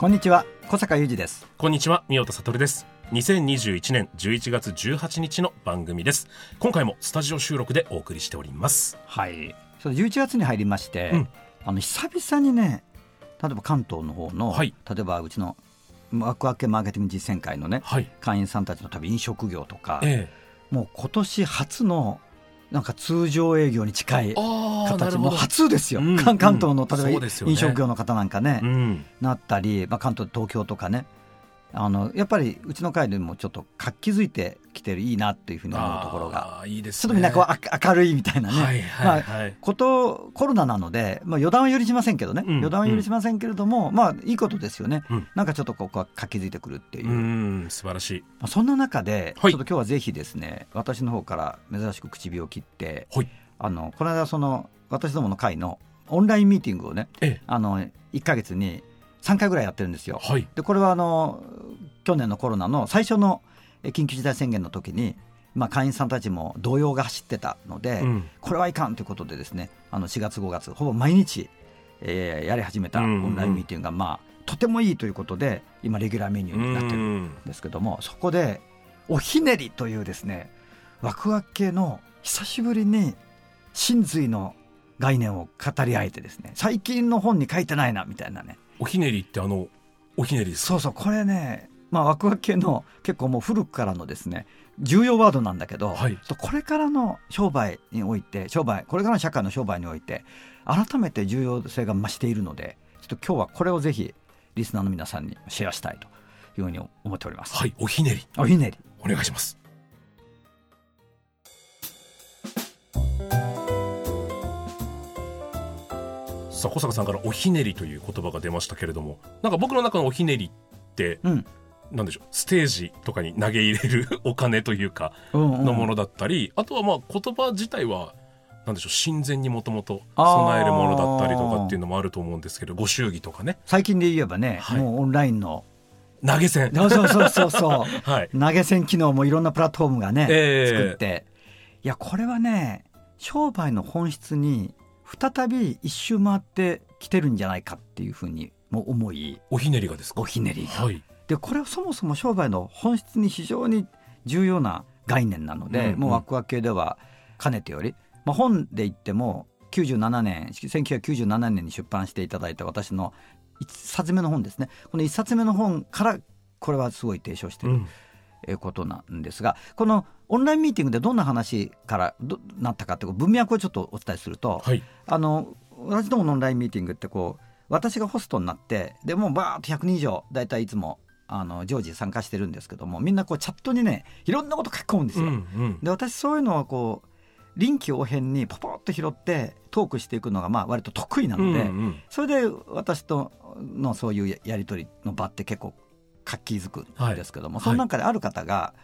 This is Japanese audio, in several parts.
こんにちは小坂雄二です。こんにちは宮田悟です。2021年11月18日の番組です。今回もスタジオ収録でお送りしております。はい。そ11月に入りまして、うん。あの久々にね例えば関東の方の、はい。例えばうちのワクワクマーケティング実践会のねはい。会員さんたちの多分飲食業とか、え。もう今年初のなんか通常営業に近い形。もうるほど。初ですよ、うん関関東の例えば飲食業の方なんかね、うん。なったり、まあ、関東東京とかね。あのやっぱりうちの会でもちょっと活気づいてきてるいいなっていうふうに思うところが。いいですちょっとみんなこうあ明るいみたいなね、はいはいはい、まあ、ことコロナなので、まあ、予断は許しませんけどね、うん予断は許しませんけれども、まあいいことですよね、うん。なんかちょっとこう活気づいてくるっていう、うまん素晴らしい。あ、そんな中で、はい。ちょっと今日はぜひですね私の方から珍しく口火を切ってはい。あのこの間その私どもの会のオンラインミーティングをねええ。あの1か月に3回ぐらいやってるんですよ。はい。でこれはあの去年のコロナの最初のえ緊急事態宣言の時に、まあ、会員さんたちも動揺が走ってたので、うん。これはいかんということでですねあの4月5月ほぼ毎日、えーやり始めたオうんうん。ンラインミーティングが、まあ、とてもいいということで今レギュラーメニューになってるんですけどもそこでおひねりというですねワクワク系の久しぶりに真髄の概念を語り合えてですね最近の本に書いてないなみたいなね。おひねりってあのおひねりですそうそうこれねまあワクワク系の結構もう古くからのですね重要ワードなんだけど、はい。これからの商売において商売これからの社会の商売において改めて重要性が増しているのでちょっと今日はこれをぜひリスナーの皆さんにシェアしたいというふうに思っております。はいおひねり。おひねり。お願いします。さあ小坂さんからおひねりという言葉が出ましたけれどもなんか僕の中のおひねりってうんなんでしょうステージとかに投げ入れるお金というかのものだったり、あとはまあ言葉自体はなんでしょう親善にもともと備えるものだったりとかっていうのもあると思うんですけどご祝儀とかね。最近で言えばね、はい。もうオンラインの投げ銭。そうそうそうそう。はい。投げ銭機能もいろんなプラットフォームがね、ええ。作って。いやこれはね商売の本質に再び一周回ってきてるんじゃないかっていうふうにも思いおひねりがですか？おひねりが、はいでこれはそもそも商売の本質に非常に重要な概念なので、うんうん。もうワクワク系ではかねてより、まあ、本で言っても97年1997年に出版していただいた私の1冊目の本ですね。この1冊目の本からこれはすごい提唱してるうん。えーことなんですがこのオンラインミーティングでどんな話からどなったかっていう文脈をちょっとお伝えすると、はい。あの私どものオンラインミーティングってこう私がホストになってでもうバーッと100人以上大体いつもあの常時参加してるんですけどもみんなこうチャットにねいろんなこと書き込むんですよ。うんうん。で私そういうのはこう臨機応変にポポッと拾ってトークしていくのがまあ割と得意なので、うんうん。それで私とのそういうややり取りの場って結構活気づくんですけども、はい。その中である方が、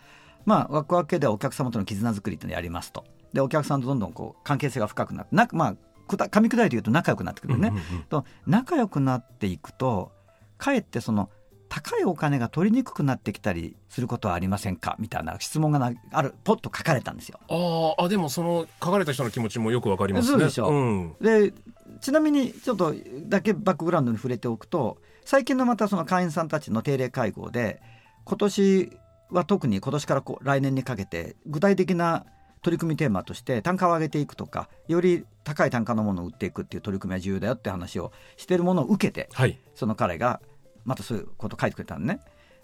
まあワクワク系ではお客様との絆作りっていうのをやりますと。でお客さんとどんどんこう関係性が深くなってなまあ噛み砕いて言うと仲良くなってくるね、うんうんうん。と仲良くなっていくとかえってその高いお金が取りにくくなってきたりすることはありませんか？みたいな質問がなあるポッと書かれたんですよ。あーあでもその書かれた人の気持ちもよくわかりますね。そうでしょん、でちなみにちょっとだけバックグラウンドに触れておくと最近のまたその会員さんたちの定例会合で今年は特に今年からこう来年にかけて具体的な取り組みテーマとして単価を上げていくとかより高い単価のものを売っていくっていう取り組みは重要だよって話をしているものを受けてはい。その彼がまたそういうことを書いてくれたのね。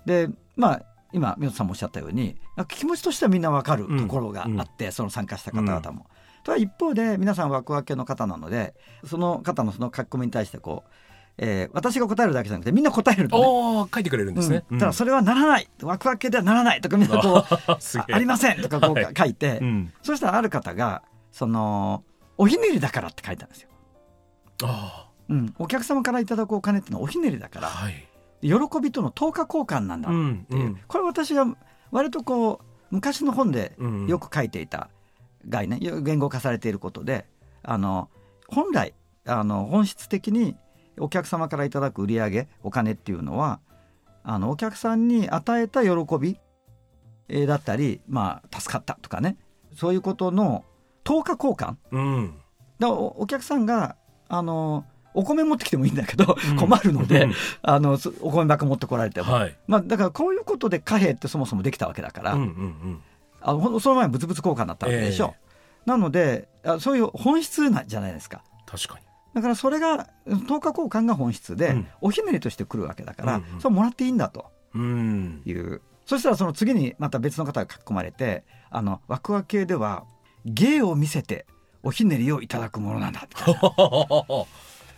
でまあ今宮田さんもおっしゃったように気持ちとしてはみんな分かるところがあって、その参加した方々も。とは一方で皆さんワクワク系の方なのでその方のその書き込みに対してこうえー私が答えるだけじゃなくてみんな答えるのね。書いてくれるんですね。うんただそれはならないワクワク系ではならないとかみんなこうあ ありませんとかこうはい書いて、うん。そしたらある方がそのおひねりだからって書いたんですよ。あうん、お客様からいただくお金っていうのはおひねりだかあ。らはい。喜びとの等価交換なんだっうん。ていう、これ私が割とこう昔の本でうん。よく書いていた概念よ言語化されていることであの本来あの本質的にお客様からいただく売り上げお金っていうのはあのお客さんに与えた喜びえーだったり、まあ、助かったとかねそういうことの等価交換うん。だお客さんがあのお米持ってきてもいいんだけど、うん。困るので、うん。あのそお米箱持ってこられても、はい。まあ、だからこういうことで貨幣ってそもそもできたわけだから、うんうんうん。あその前は物々交換だったわけでしょ、なのであそういう本質なんじゃないですか。確かに。だからそれが等価交換が本質で、うん。おひねりとして来るわけだから、うんうん。それもらっていいんだと。うん。いう。そしたらその次にまた別の方が書き込まれてあのワクワク系では芸を見せておひねりをいただくものなんだ。みたいな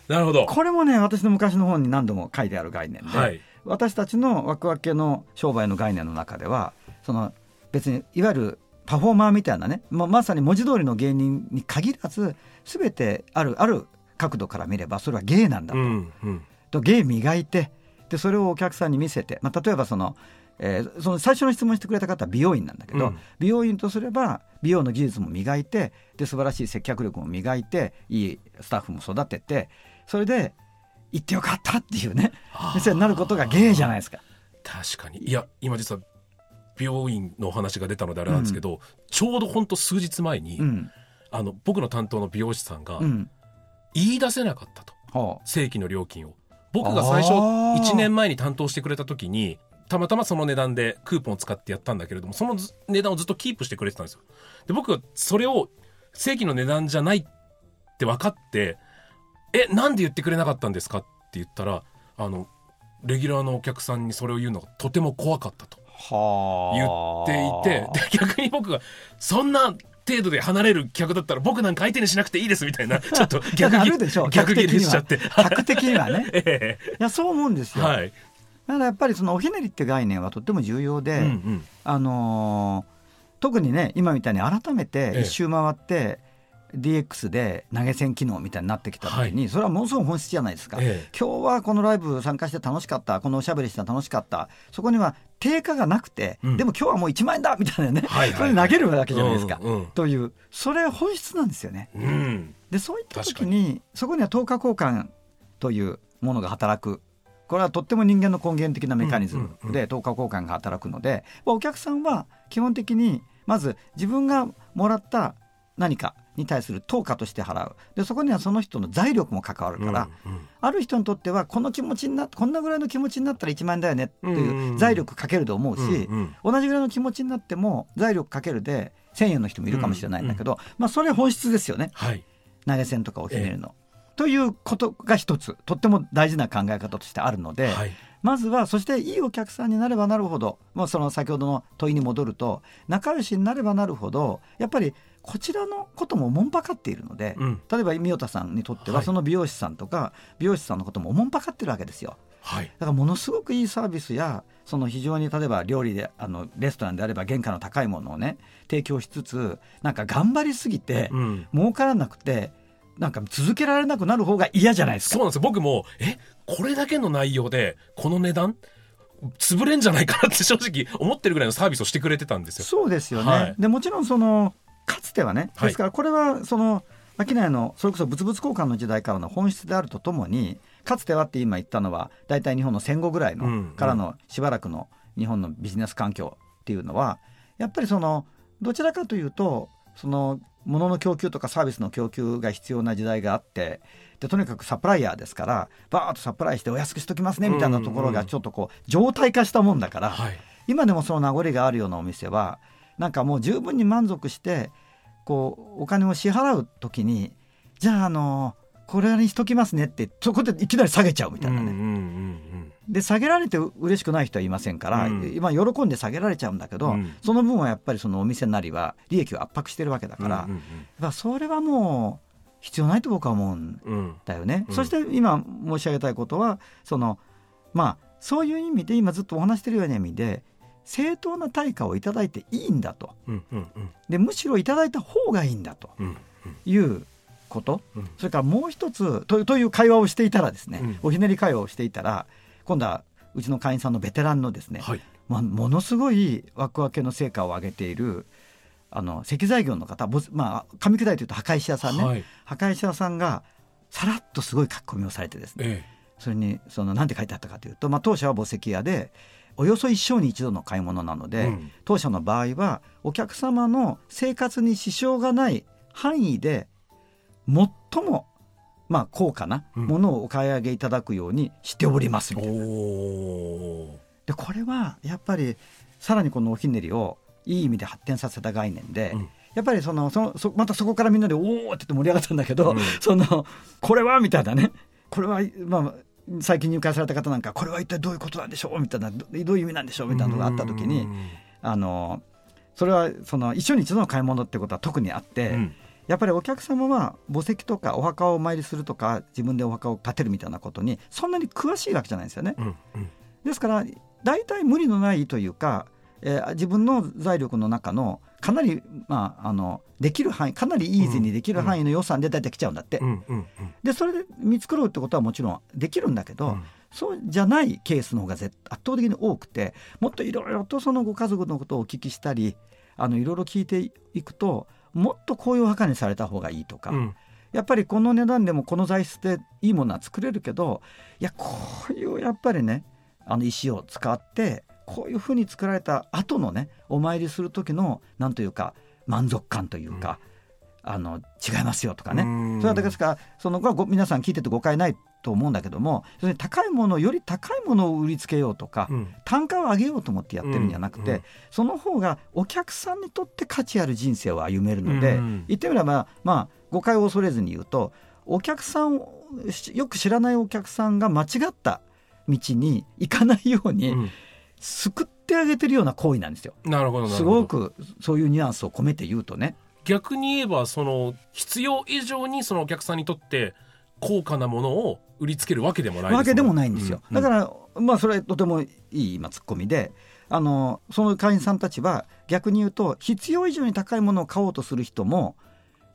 なるほど。これもね私の昔の本に何度も書いてある概念で、はい。私たちのワクワク系の商売の概念の中ではその別にいわゆるパフォーマーみたいなねままさに文字通りの芸人に限らず全てあるある角度から見ればそれは芸なんだと。うんうん。と芸磨いてでそれをお客さんに見せて、まあ、例えばその,、えーその最初の質問してくれた方は美容院なんだけど、うん美容院とすれば美容の技術も磨いてで素晴らしい接客力も磨いていいスタッフも育ててそれで行ってよかったっていうね店になることが芸じゃないですか。確かに。いや、今実は、病院のお話が出たのであれなんですけど、ちょうど本当数日前に、うんあの、僕の担当の美容師さんがうん言い出せなかったと。は正規の料金を。僕が最初あー1年前に担当してくれた時に、たまたまその値段でクーポンを使ってやったんだけれども、そのず値段をずっとキープしてくれてたんですよ。で、僕はそれを正規の値段じゃないって分かって、え、なんで言ってくれなかったんですか？って言ったら、あの、レギュラーのお客さんにそれを言うのがとても怖かったと。は言っていて、で逆に僕が、そんな程度で離れる客だったら僕なんか相手にしなくていいですみたいな、ちょっと逆切あるでしょ逆切れしちゃって。客的にはね。えいやそう思うんですよ、えはい。だからやっぱりそのおひねりって概念はとっても重要で、うんうん。あのー特にね今みたいに改めてええ。一周回って、DX で投げ銭機能みたいになってきた時に、それはものすごく本質じゃないですか、ええ。今日はこのライブ参加して楽しかったこのおしゃべりして楽しかった。そこには定価がなくて、うん。でも今日はもう1万円だみたいなね、はいはいはい。それ投げるわけじゃないですか、うんうんというそれ本質なんですよね。うん。でそういった時確に。そこには等価交換というものが働く。これはとっても人間の根源的なメカニズムで等価交換が働くので、まあお客さんは基本的にまず自分がもらった何かに対する等価として払うでそこにはその人の財力も関わるから、うんうんある人にとってはこの気持ちになこんなぐらいの気持ちになったら1万円だよねってうんうんいううん財力かけると思うし、うんうん同じぐらいの気持ちになっても財力かけるで1000円の人もいるかもしれないんだけど、まあそれ本質ですよね。はい。投げ銭とかをひねるの。ということが一つとっても大事な考え方としてあるので、はい。まずはそしていいお客さんになればなるほどもうその先ほどの問いに戻ると仲良しになればなるほどやっぱりこちらのこともおもんぱかっているので、うん。例えば三代田さんにとってははいその美容師さんとか美容師さんのこともおもんぱかってるわけですよ。はい。だからものすごくいいサービスやその非常に例えば料理であのレストランであれば原価の高いものをね提供しつつなんか頑張りすぎて、うん。儲からなくてなんか続けられなくなる方が嫌じゃないですか。そうなんですよ。僕も、え、これだけの内容で、この値段？潰れんじゃないかなって正直思ってるぐらいのサービスをしてくれてたんですよ。そうですよね、はいでもちろんそのかつてはねはいですからこれはその商いのそれこそ物々交換の時代からの本質であるとともにかつてはって今言ったのは大体日本の戦後ぐらいの、からのしばらくの日本のビジネス環境っていうのはやっぱりそのどちらかというとその物の供給とかサービスの供給が必要な時代があってでとにかくサプライヤーですからバーッとサプライしてお安くしときますねみたいなところがちょっとこう状態化したもんだから、はい。今でもその名残があるようなお店はなんかもう十分に満足してこうお金を支払う時にじゃああのこれにしときますねってそこでいきなり下げちゃうみたいなね。うんうんうんで下げられて嬉しくない人はいませんから、うん。今喜んで下げられちゃうんだけど、うん。その分はやっぱりそのお店なりは利益を圧迫してるわけだうん。から、うんうん。やっぱそれはもう必要ないと僕は思うんうんだよね。うん。そして今申し上げたいことはそのまあそういう意味で今ずっとお話してるような意味で正当な対価をいただいていいんだと。うんうんうん。でむしろいただいた方がいいんだと。うんいうこと、うん。それからもう一つという会話をしていたらですね、うん。おひねり会話をしていたら今度はうちの会員さんのベテランのですね、はい。まあ、ものすごい枠分けの成果を上げているあの石材業の方ぼまあ噛み砕いて言うと墓石屋さんね、はい。墓石屋さんがさらっとすごい書き込みをされてですね。えそれにその何て書いてあったかというと、まあ、当社は墓石屋でおよそ一生に一度の買い物なのえで、うん。当社の場合はお客様の生活に支障がない範囲で最もまあ高価なものをお買い上げいただくようにしておりますみたいな。おー。でこれはやっぱりさらにこのおひねりをいい意味で発展させた概念で、うん。やっぱりそのそのそまたそこからみんなで「おお!」って言って盛り上がったんだけど、うん。そのこれはみたいなね。これはまあ最近入会された方なんかこれは一体どういうことなんでしょうみたいなどどういう意味なんでしょうみたいなのがあった時にうん。あのそれはその一緒に一度の買い物ってことは特にあって、うんやっぱりお客様は墓石とかお墓をお参りするとか自分でお墓を建てるみたいなことにそんなに詳しいわけじゃないんですよね。うんうん。ですから大体無理のないというか、えー自分の財力の中のかなり、まあ、あのできる範囲かなりイージーにできる範囲の予算で大体来ちゃうんだって、でそれで見繕うってことはもちろんできるんだけど、うん。そうじゃないケースの方が絶圧倒的に多くてもっといろいろとそのご家族のことをお聞きしたりあのいろいろ聞いていくともっとこういうお墓にされた方がいいとか、うん。やっぱりこの値段でもこの材質でいいものは作れるけどいやこういうやっぱりねあの石を使ってこういうふうに作られた後のねお参りする時のなんというか満足感というか、あの違いますよとかね、うん。それはですからその皆さん聞いてて誤解ないと思うんだけども要するに高いものより高いものを売りつけようとか、うん。単価を上げようと思ってやってるんじゃなくて、うんうん。その方がお客さんにとって価値ある人生を歩めるので、うん言ってみればまあ誤解を恐れずに言うとお客さんをしよく知らないお客さんが間違った道に行かないようにうん。救ってあげてるような行為なんですよ。なるほどなるすほど。ごくそういうニュアンスを込めて言うとね。逆に言えばその必要以上にそのお客さんにとって高価なものを売りつけるわけでもないわけでもないんですよ。だらから、まあそれとてもいい今ツッコミであのその会員さんたちは逆に言うと必要以上に高いものを買おうとする人も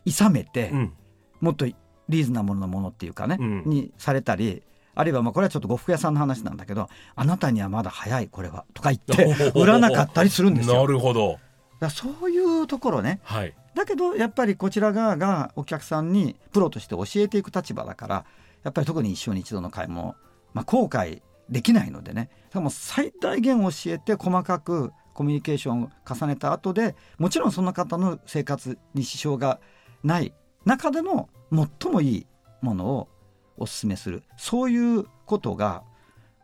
諌めて、うん。もっとリーズナブルなものっていうかね、うん。にされたりあるいはまあこれはちょっと呉服屋さんの話なんだけどあなたにはまだ早いこれはとか言って 売らなかったりするんですよ。なるほど。らそういうところねはいだけどやっぱりこちら側がお客さんにプロとして教えていく立場だからやっぱり特に一生に一度の会も、まあ、後悔できないのでね。でも最大限教えて細かくコミュニケーションを重ねた後でもちろんその方の生活に支障がない中での最もいいものをお勧めする。そういうことが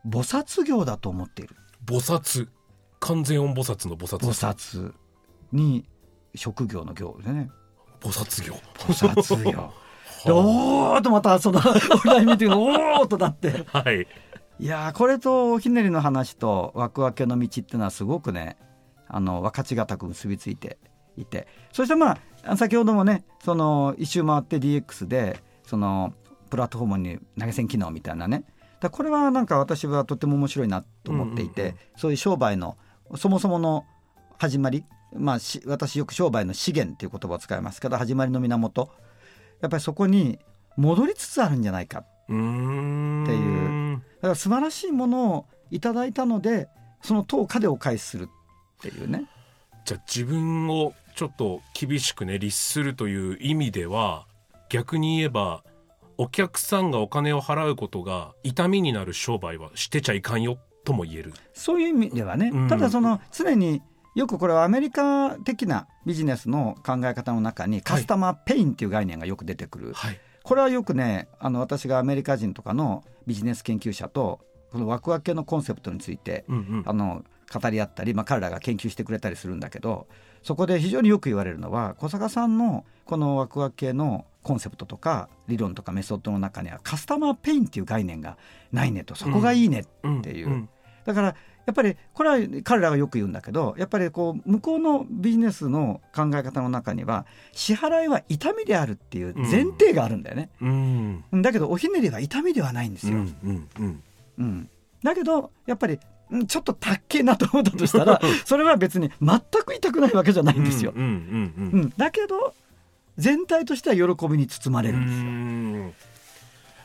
菩薩業だと思っている。菩薩。完全音菩薩の菩薩菩薩に職業の業でね。菩薩業。菩薩業。でおーっとまたそのオンラインミーティングがおーっとなって。はい。いやーこれとおひねりの話と枠分けの道っていうのはすごくねあの分かちがたく結びついていて。そしてまあ先ほどもねその一周回って DX でそのプラットフォームに投げ銭機能みたいなね。だこれはなんか私はとても面白いなと思っていて、うんうんうん。そういう商売のそもそもの始まり、まあ、し私よく商売の資源っていう言葉を使いますけど始まりの源。やっぱりそこに戻りつつあるんじゃないか。うーんっていう。だから素晴らしいものをいただいたのでその等価でお返しするっていうね。じゃあ自分をちょっと厳しくね律するという意味では逆に言えばお客さんがお金を払うことが痛みになる商売はしてちゃいかんよとも言える。そういう意味ではね、うん。ただその常によくこれはアメリカ的なビジネスの考え方の中にカスタマーペインっていう概念がよく出てくる、はい。これはよくねあの私がアメリカ人とかのビジネス研究者とこの枠分けのコンセプトについてうんうん。あの語り合ったり、まあ、彼らが研究してくれたりするんだけどそこで非常によく言われるのは小坂さんのこの枠分けのコンセプトとか理論とかメソッドの中にはカスタマーペインっていう概念がないねと。そこがいいねっていう、うんだからやっぱりこれは彼らがよく言うんだけどやっぱりこう向こうのビジネスの考え方の中には支払いは痛みであるっていう前提があるんだよね、うん。だけどおひねりは痛みではないんですよ、うんうんうん。うん。だけどやっぱりうんちょっとたっけえなと思ったとしたら それは別に全く痛くないわけじゃないんですよ、うんうんうん。うん。だけど全体としては喜びに包まれるんですよ、うん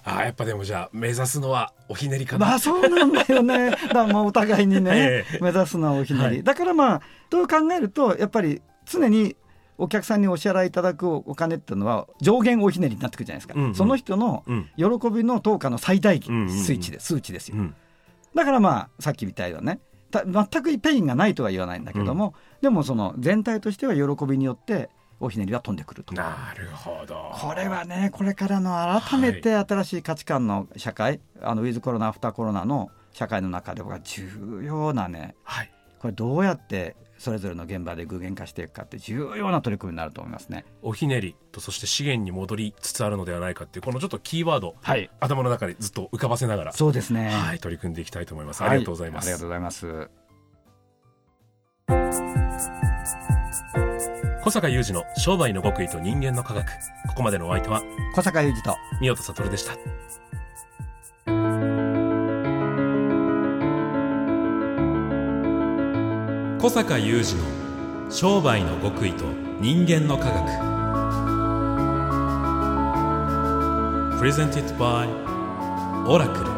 ああやっぱでもじゃあ目指すのはおひねりかな、まあそうなんだよね。だからまあお互いにねええ目指すのはおひねり。はいだからまあどう考えるとやっぱり常にお客さんにお支払いいただくお金っていうのは上限おひねりになってくるじゃないですか。うんうんその人のうん喜びの等価の最大うんうんうん数値で数値ですよ。うんだからまあさっきみたいなね。た全くペインがないとは言わないんだけども、でもその全体としては喜びによっておひねりは飛んでくると。なるほどこれはねこれからの改めて新しい価値観の社会、あのウィズコロナアフターコロナの社会の中で僕は重要なねはいこれどうやってそれぞれの現場で具現化していくかって重要な取り組みになると思いますね。おひねりとそして資源に戻りつつあるのではないかっていうこのちょっとキーワード、はい頭の中でずっと浮かばせながら、そうですね。はい、取り組んでいきたいと思います、はありがとうございますありがとうございます。小坂雄二の商売の極意と人間の科学。ここまでのお相手は小坂雄二と三代悟でした。小坂雄二の商売の極意と人間の科学。Presented by オラクル